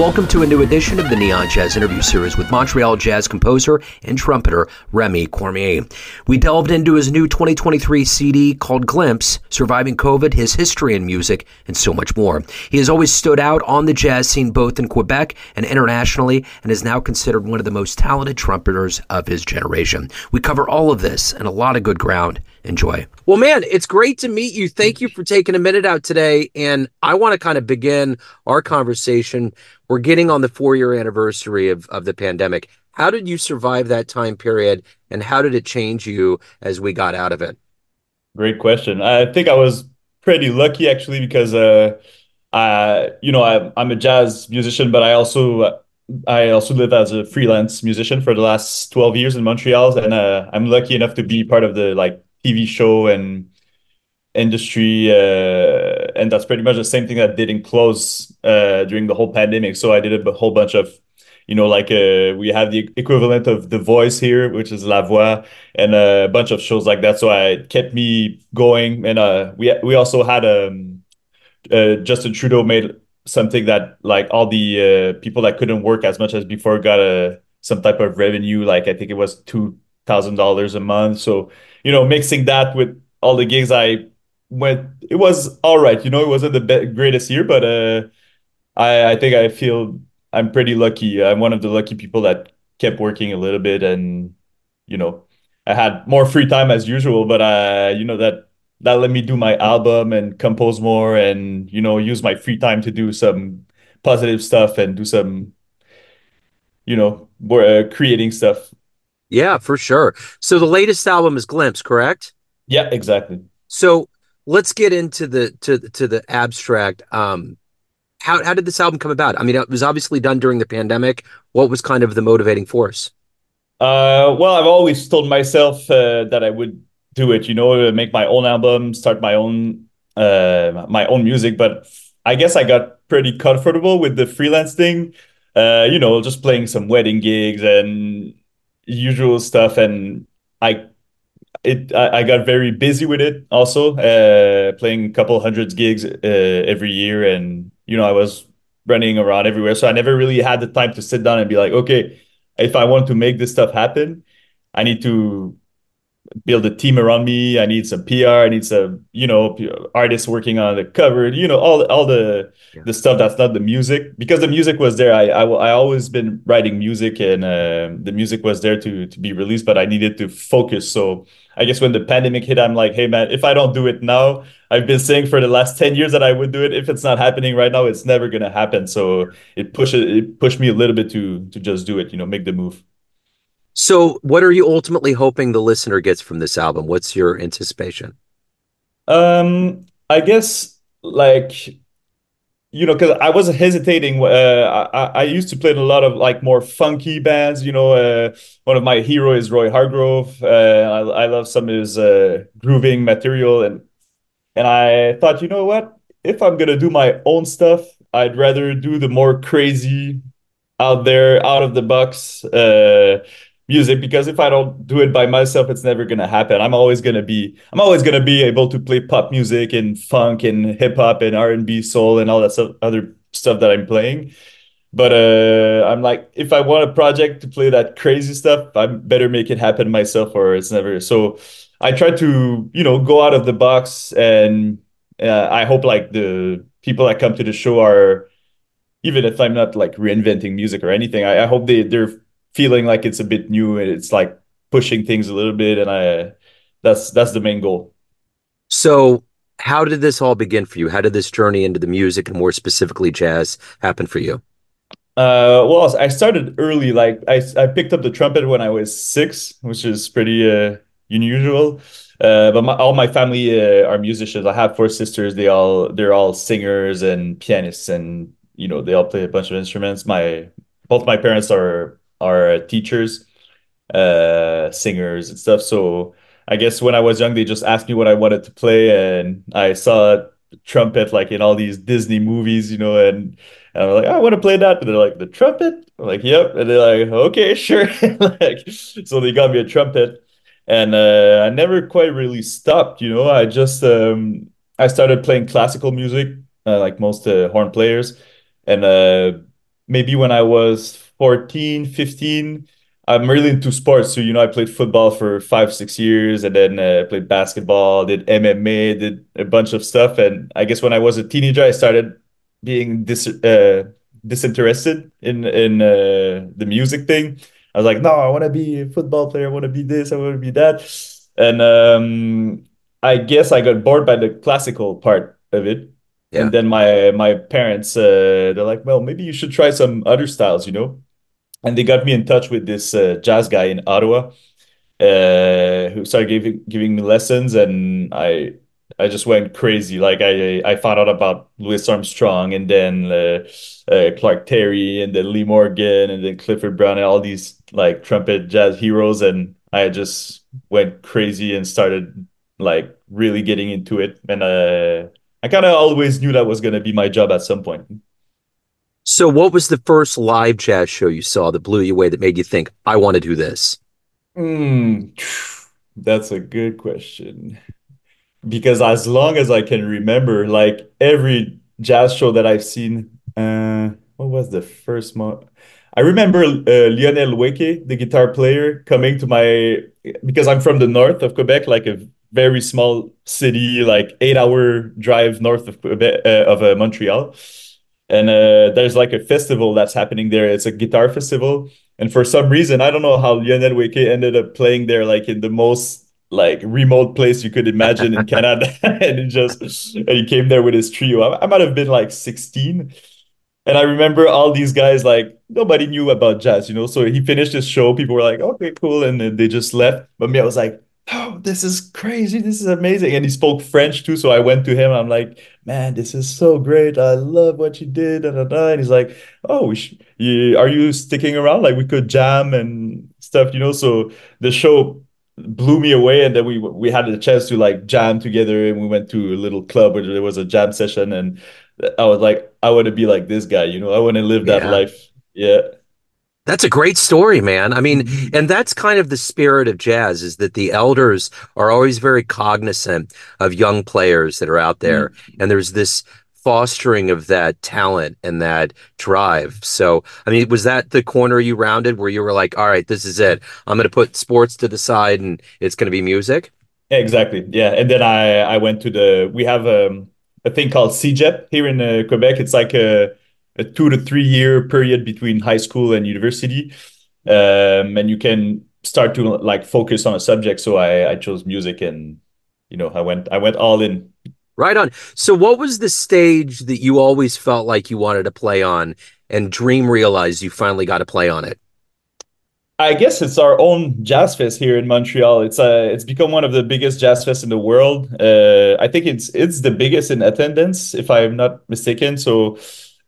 Welcome to a new edition of the Neon Jazz interview series with Montreal jazz composer and trumpeter Remi Cormier. We delved into his new 2023 CD called Glimpse, Surviving COVID, his history in music, and so much more. He has always stood out on the jazz scene both in Quebec and internationally, and is now considered one of the most talented trumpeters of his generation. We cover all of this and a lot of good ground. Enjoy. Well, man, it's great to meet you. Thank you for taking a minute out today. And I want to kind of begin our conversation we're getting on the four year anniversary of, of the pandemic. How did you survive that time period and how did it change you as we got out of it? Great question. I think I was pretty lucky actually because, uh, I, you know, I, I'm a jazz musician, but I also I also live as a freelance musician for the last 12 years in Montreal, and uh, I'm lucky enough to be part of the like TV show and industry uh, and that's pretty much the same thing that didn't close uh, during the whole pandemic. So i did a whole bunch of you know like uh, we have the equivalent of the voice here which is la voix and a bunch of shows like that. So i kept me going and uh, we we also had um, uh, justin trudeau made something that like all the uh, people that couldn't work as much as before got a some type of revenue. Like i think it was two thousand dollars a month. So you know mixing that with all the gigs i went it was all right. You know it wasn't the be- greatest year but uh i i think i feel i'm pretty lucky. I'm one of the lucky people that kept working a little bit and you know i had more free time as usual but uh you know that that let me do my album and compose more and you know use my free time to do some positive stuff and do some you know more uh, creating stuff yeah for sure so the latest album is glimpse correct yeah exactly so let's get into the to to the abstract. Um, how how did this album come about? I mean, it was obviously done during the pandemic. What was kind of the motivating force? Uh, well, I've always told myself uh, that I would do it. You know, make my own album, start my own uh, my own music. But I guess I got pretty comfortable with the freelance thing. Uh, you know, just playing some wedding gigs and usual stuff, and I it I, I, got very busy with it also uh, playing a couple hundreds gigs uh, every year and you know i was running around everywhere so i never really had the time to sit down and be like okay if i want to make this stuff happen i need to build a team around me. I need some PR. I need some, you know, artists working on the cover. You know, all all the yeah. the stuff that's not the music because the music was there. I I, I always been writing music and uh, the music was there to to be released, but I needed to focus. So I guess when the pandemic hit, I'm like, hey man, if I don't do it now, I've been saying for the last ten years that I would do it. If it's not happening right now, it's never gonna happen. So it pushes it pushed me a little bit to to just do it. You know, make the move. So, what are you ultimately hoping the listener gets from this album? What's your anticipation? Um, I guess like you know, because I was hesitating. Uh, I, I used to play in a lot of like more funky bands. You know, uh, one of my hero is Roy Hargrove. Uh, I, I love some of his uh, grooving material, and and I thought, you know what? If I'm gonna do my own stuff, I'd rather do the more crazy, out there, out of the box uh, music because if I don't do it by myself, it's never gonna happen. I'm always gonna be I'm always gonna be able to play pop music and funk and hip hop and R and B, soul and all that stuff, other stuff that I'm playing. But uh, I'm like, if I want a project to play that crazy stuff, I better make it happen myself, or it's never. So I try to, you know, go out of the box, and uh, I hope like the people that come to the show are, even if I'm not like reinventing music or anything, I, I hope they they're feeling like it's a bit new and it's like pushing things a little bit and i that's that's the main goal so how did this all begin for you how did this journey into the music and more specifically jazz happen for you uh well i started early like i i picked up the trumpet when i was six which is pretty uh unusual uh, but my, all my family uh, are musicians. I have four sisters. They all they're all singers and pianists, and you know they all play a bunch of instruments. My both my parents are are teachers, uh, singers and stuff. So I guess when I was young, they just asked me what I wanted to play, and I saw trumpet like in all these Disney movies, you know, and, and I'm like, oh, I want to play that. And they're like, the trumpet? I'm like, yep. And they're like, okay, sure. like, so they got me a trumpet, and uh, I never quite really stopped. You know, I just um, I started playing classical music, uh, like most uh, horn players, and uh, maybe when I was 14, 15. I'm really into sports. So, you know, I played football for five, six years and then uh, played basketball, did MMA, did a bunch of stuff. And I guess when I was a teenager, I started being dis uh, disinterested in in uh, the music thing. I was like, no, I want to be a football player. I want to be this. I want to be that. And um, I guess I got bored by the classical part of it. Yeah. And then my my parents, uh, they're like, well, maybe you should try some other styles, you know? And they got me in touch with this uh, jazz guy in Ottawa, uh, who started giving giving me lessons, and I I just went crazy. Like I I found out about Louis Armstrong, and then uh, uh, Clark Terry, and then Lee Morgan, and then Clifford Brown, and all these like trumpet jazz heroes, and I just went crazy and started like really getting into it, and uh, I kind of always knew that was gonna be my job at some point. So, what was the first live jazz show you saw that blew you away that made you think, I want to do this? Mm, that's a good question. Because as long as I can remember, like every jazz show that I've seen, uh, what was the first month? I remember uh, Lionel Loueke, the guitar player, coming to my because I'm from the north of Quebec, like a very small city, like eight hour drive north of Quebec, uh, of uh, Montreal and uh, there's like a festival that's happening there. It's a guitar festival, and for some reason, I don't know how Lionel Loueke ended up playing there, like in the most like remote place you could imagine in Canada, and he just and he came there with his trio. I, I might have been like 16, and I remember all these guys like nobody knew about jazz, you know. So he finished his show. People were like, "Okay, cool," and then they just left. But me, I was like, "Oh, this is crazy! This is amazing!" And he spoke French too, so I went to him. I'm like, "Man, this is so great! I love what you did." Da, da, da. And he's like, "Oh, we sh you, are you sticking around? Like we could jam and stuff, you know?" So the show blew me away, and then we we had a chance to like jam together, and we went to a little club where there was a jam session, and I was like, I want to be like this guy, you know, I want to live that Yeah. life. Yeah. That's a great story, man. I mean, Mhm. and that's kind of the spirit of jazz is that the elders are always very cognizant of young players that are out there. And there's this fostering of that talent and that drive. So, I mean, was that the corner you rounded where you were like, all right, this is it. I'm going to put sports to the side and it's going to be music? Exactly. Yeah. And then I I went to the we have um, a thing called CEGEP here in uh, Quebec. It's like a a two to three year period between high school and university. Um, and you can start to like focus on a subject. So I I chose music and you know I went I went all in. Right on. So, what was the stage that you always felt like you wanted to play on and Dream realized you finally got to play on it? I guess it's our own jazz fest here in Montreal. It's uh, it's become one of the biggest jazz fests in the world. Uh, I think it's it's the biggest in attendance, if I'm not mistaken. So,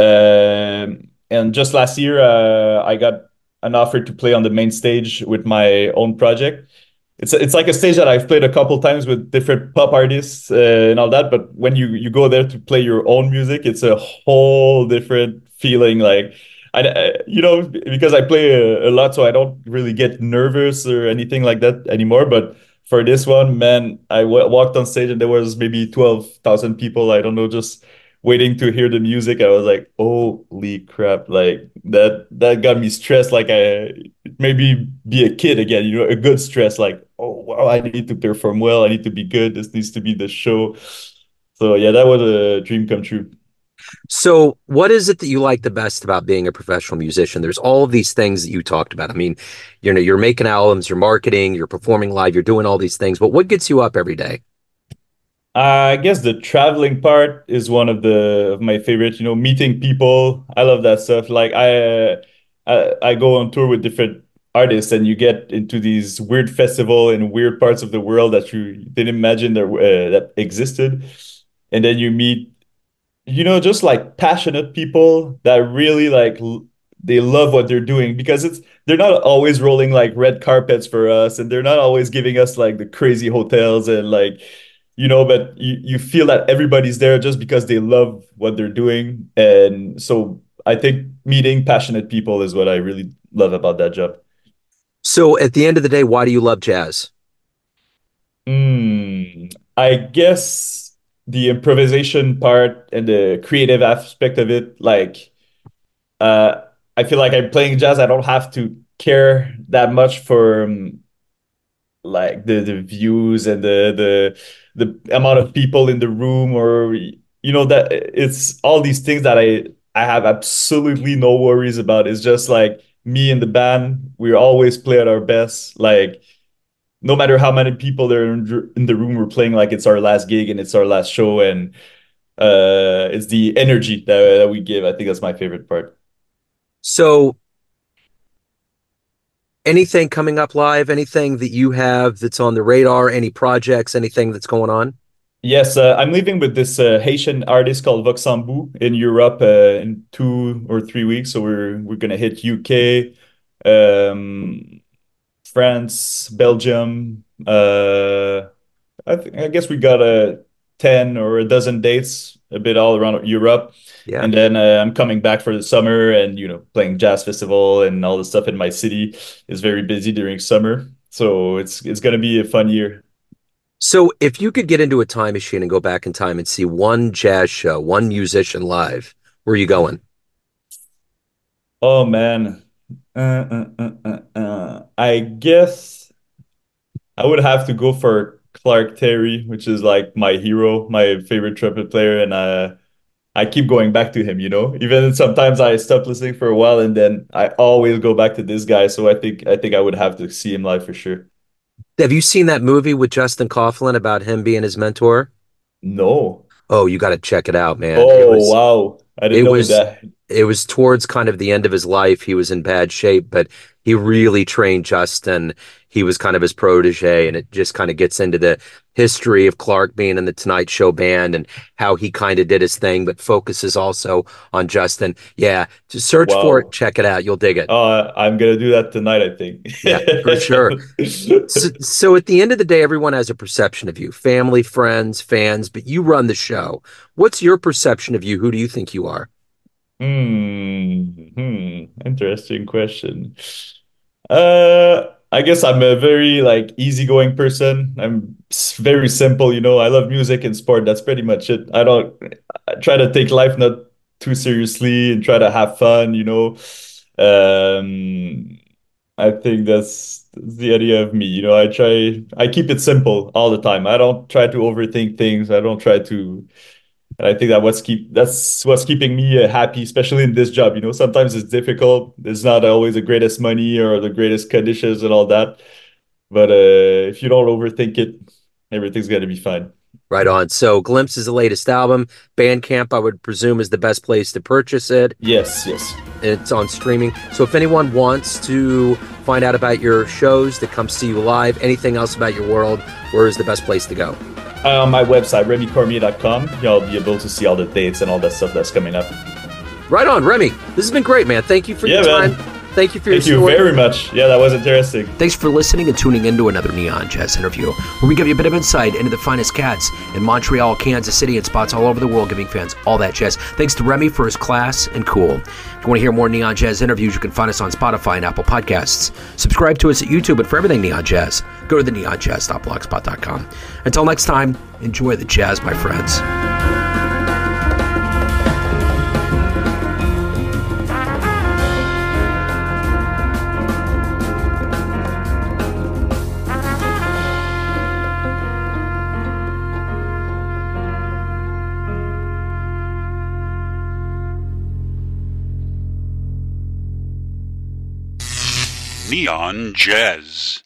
and just last year, uh, I got an offer to play on the main stage with my own project. It's it's like a stage that I've played a couple times with different pop artists uh, and all that. But when you you go there to play your own music, it's a whole different feeling. Like I, you know, because I play a, a lot, so I don't really get nervous or anything like that anymore. But for this one, man, I w walked on stage and there was maybe 12,000 people, I don't know, just waiting to hear the music. I was like, holy crap, like that that got me stressed. Like I maybe be a kid again, you know, a good stress, like, oh wow, I need to perform well, I need to be good, this needs to be the show. So yeah, that was a dream come true. So, what is it that you like the best about being a professional musician? There's all of these things that you talked about. I mean, you know, you're making albums, you're marketing, you're performing live, you're doing all these things, but what gets you up every day? I guess the traveling part is one of the of my favorite, you know, meeting people. I love that stuff. Like I uh, I, I go on tour with different artists and you get into these weird festival in weird parts of the world that you didn't imagine there uh, that existed. And then you meet, you know, just like passionate people that really like they love what they're doing because it's they're not always rolling like red carpets for us and they're not always giving us like the crazy hotels and like you know, but you, you feel that everybody's there just because they love what they're doing. And so I think meeting passionate people is what I really love about that job. So, at the end of the day, why do you love jazz? Mm, I guess the improvisation part and the creative aspect of it, like uh I feel like I'm playing jazz. I don't have to care that much for um, like the the views and the the the amount of people in the room or you know that it's all these things that I I have absolutely no worries about. It's just like me and the band, we always play at our best. Like no matter how many people there in, the room, we're playing like it's our last gig and it's our last show, and uh, it's the energy that, that we give. I think that's my favorite part. So, anything coming up live? Anything that you have that's on the radar? Any projects? Anything that's going on? Yes, uh, I'm leaving with this uh, Haitian artist called Vox Sambou in Europe uh, in two or three weeks. So we're we're gonna hit UK, um, France, Belgium. Uh, I, I guess we got a ten or a dozen dates, a bit all around Europe. Yeah. And then uh, I'm coming back for the summer, and you know, playing jazz festival and all the stuff in my city is very busy during summer. So it's it's gonna be a fun year. So, if you could get into a time machine and go back in time and see one jazz show, one musician live, where are you going? Oh man, uh, uh, uh, uh, uh. I guess I would have to go for Clark Terry, which is like my hero, my favorite trumpet player, and uh, I keep going back to him. You know, even sometimes I stop listening for a while, and then I always go back to this guy. So I think I think I would have to see him live for sure. Have you seen that movie with Justin Kauflin about him being his mentor? No. Oh, you got to check it out, man. Oh was, wow! I didn't it know was that. it was towards kind of the end of his life. He was in bad shape, but he really trained Justin. He was kind of his protege, and it just kind of gets into the history of Clark being in the Tonight Show band and how he kind of did his thing, but focuses also on Justin. Yeah, just search for it, check it out. You'll dig it. Uh, I'm gonna do that tonight, I think. Yeah, for sure. So, so at the end of the day, everyone has a perception of you, family, friends, fans, but you run the show. What's your perception of you? Who do you think you are? Hmm, hmm, interesting question. Uh, I guess I'm a very like easygoing person. I'm very simple, you know. I love music and sport. That's pretty much it. I don't I try to take life not too seriously and try to have fun, you know. Um, I think that's, that's the idea of me, you know. I try I keep it simple all the time. I don't try to overthink things. I don't try to and I think that what's keep that's what's keeping me uh, happy, especially in this job. You know, sometimes it's difficult. It's not always the greatest money or the greatest conditions and all that. But uh, if you don't overthink it, everything's gonna be fine. Right on. So, Glimpse is the latest album. Bandcamp, I would presume, is the best place to purchase it. Yes, yes. It's on streaming. So, if anyone wants to find out about your shows, to come see you live, anything else about your world, where is the best place to go? Uh, on my website, remicormier.com, you'll be able to see all the dates and all that stuff that's coming up. Right on, Remi. This has been great, man. Thank you for Yeah, your time. man. Thank you for your Thank you story. very much. Yeah, that was interesting. Thanks for listening and tuning in to another Neon Jazz interview, where we give you a bit of insight into the finest cats in Montreal, Kansas City, and spots all over the world, giving fans all that jazz. Thanks to Remi for his class and cool. If you want to hear more Neon Jazz interviews, you can find us on Spotify and Apple Podcasts. Subscribe to us at YouTube, and for everything Neon Jazz, go to the neonjazz.blogspot.com. Until next time, enjoy the jazz, my friends. Neon Jazz.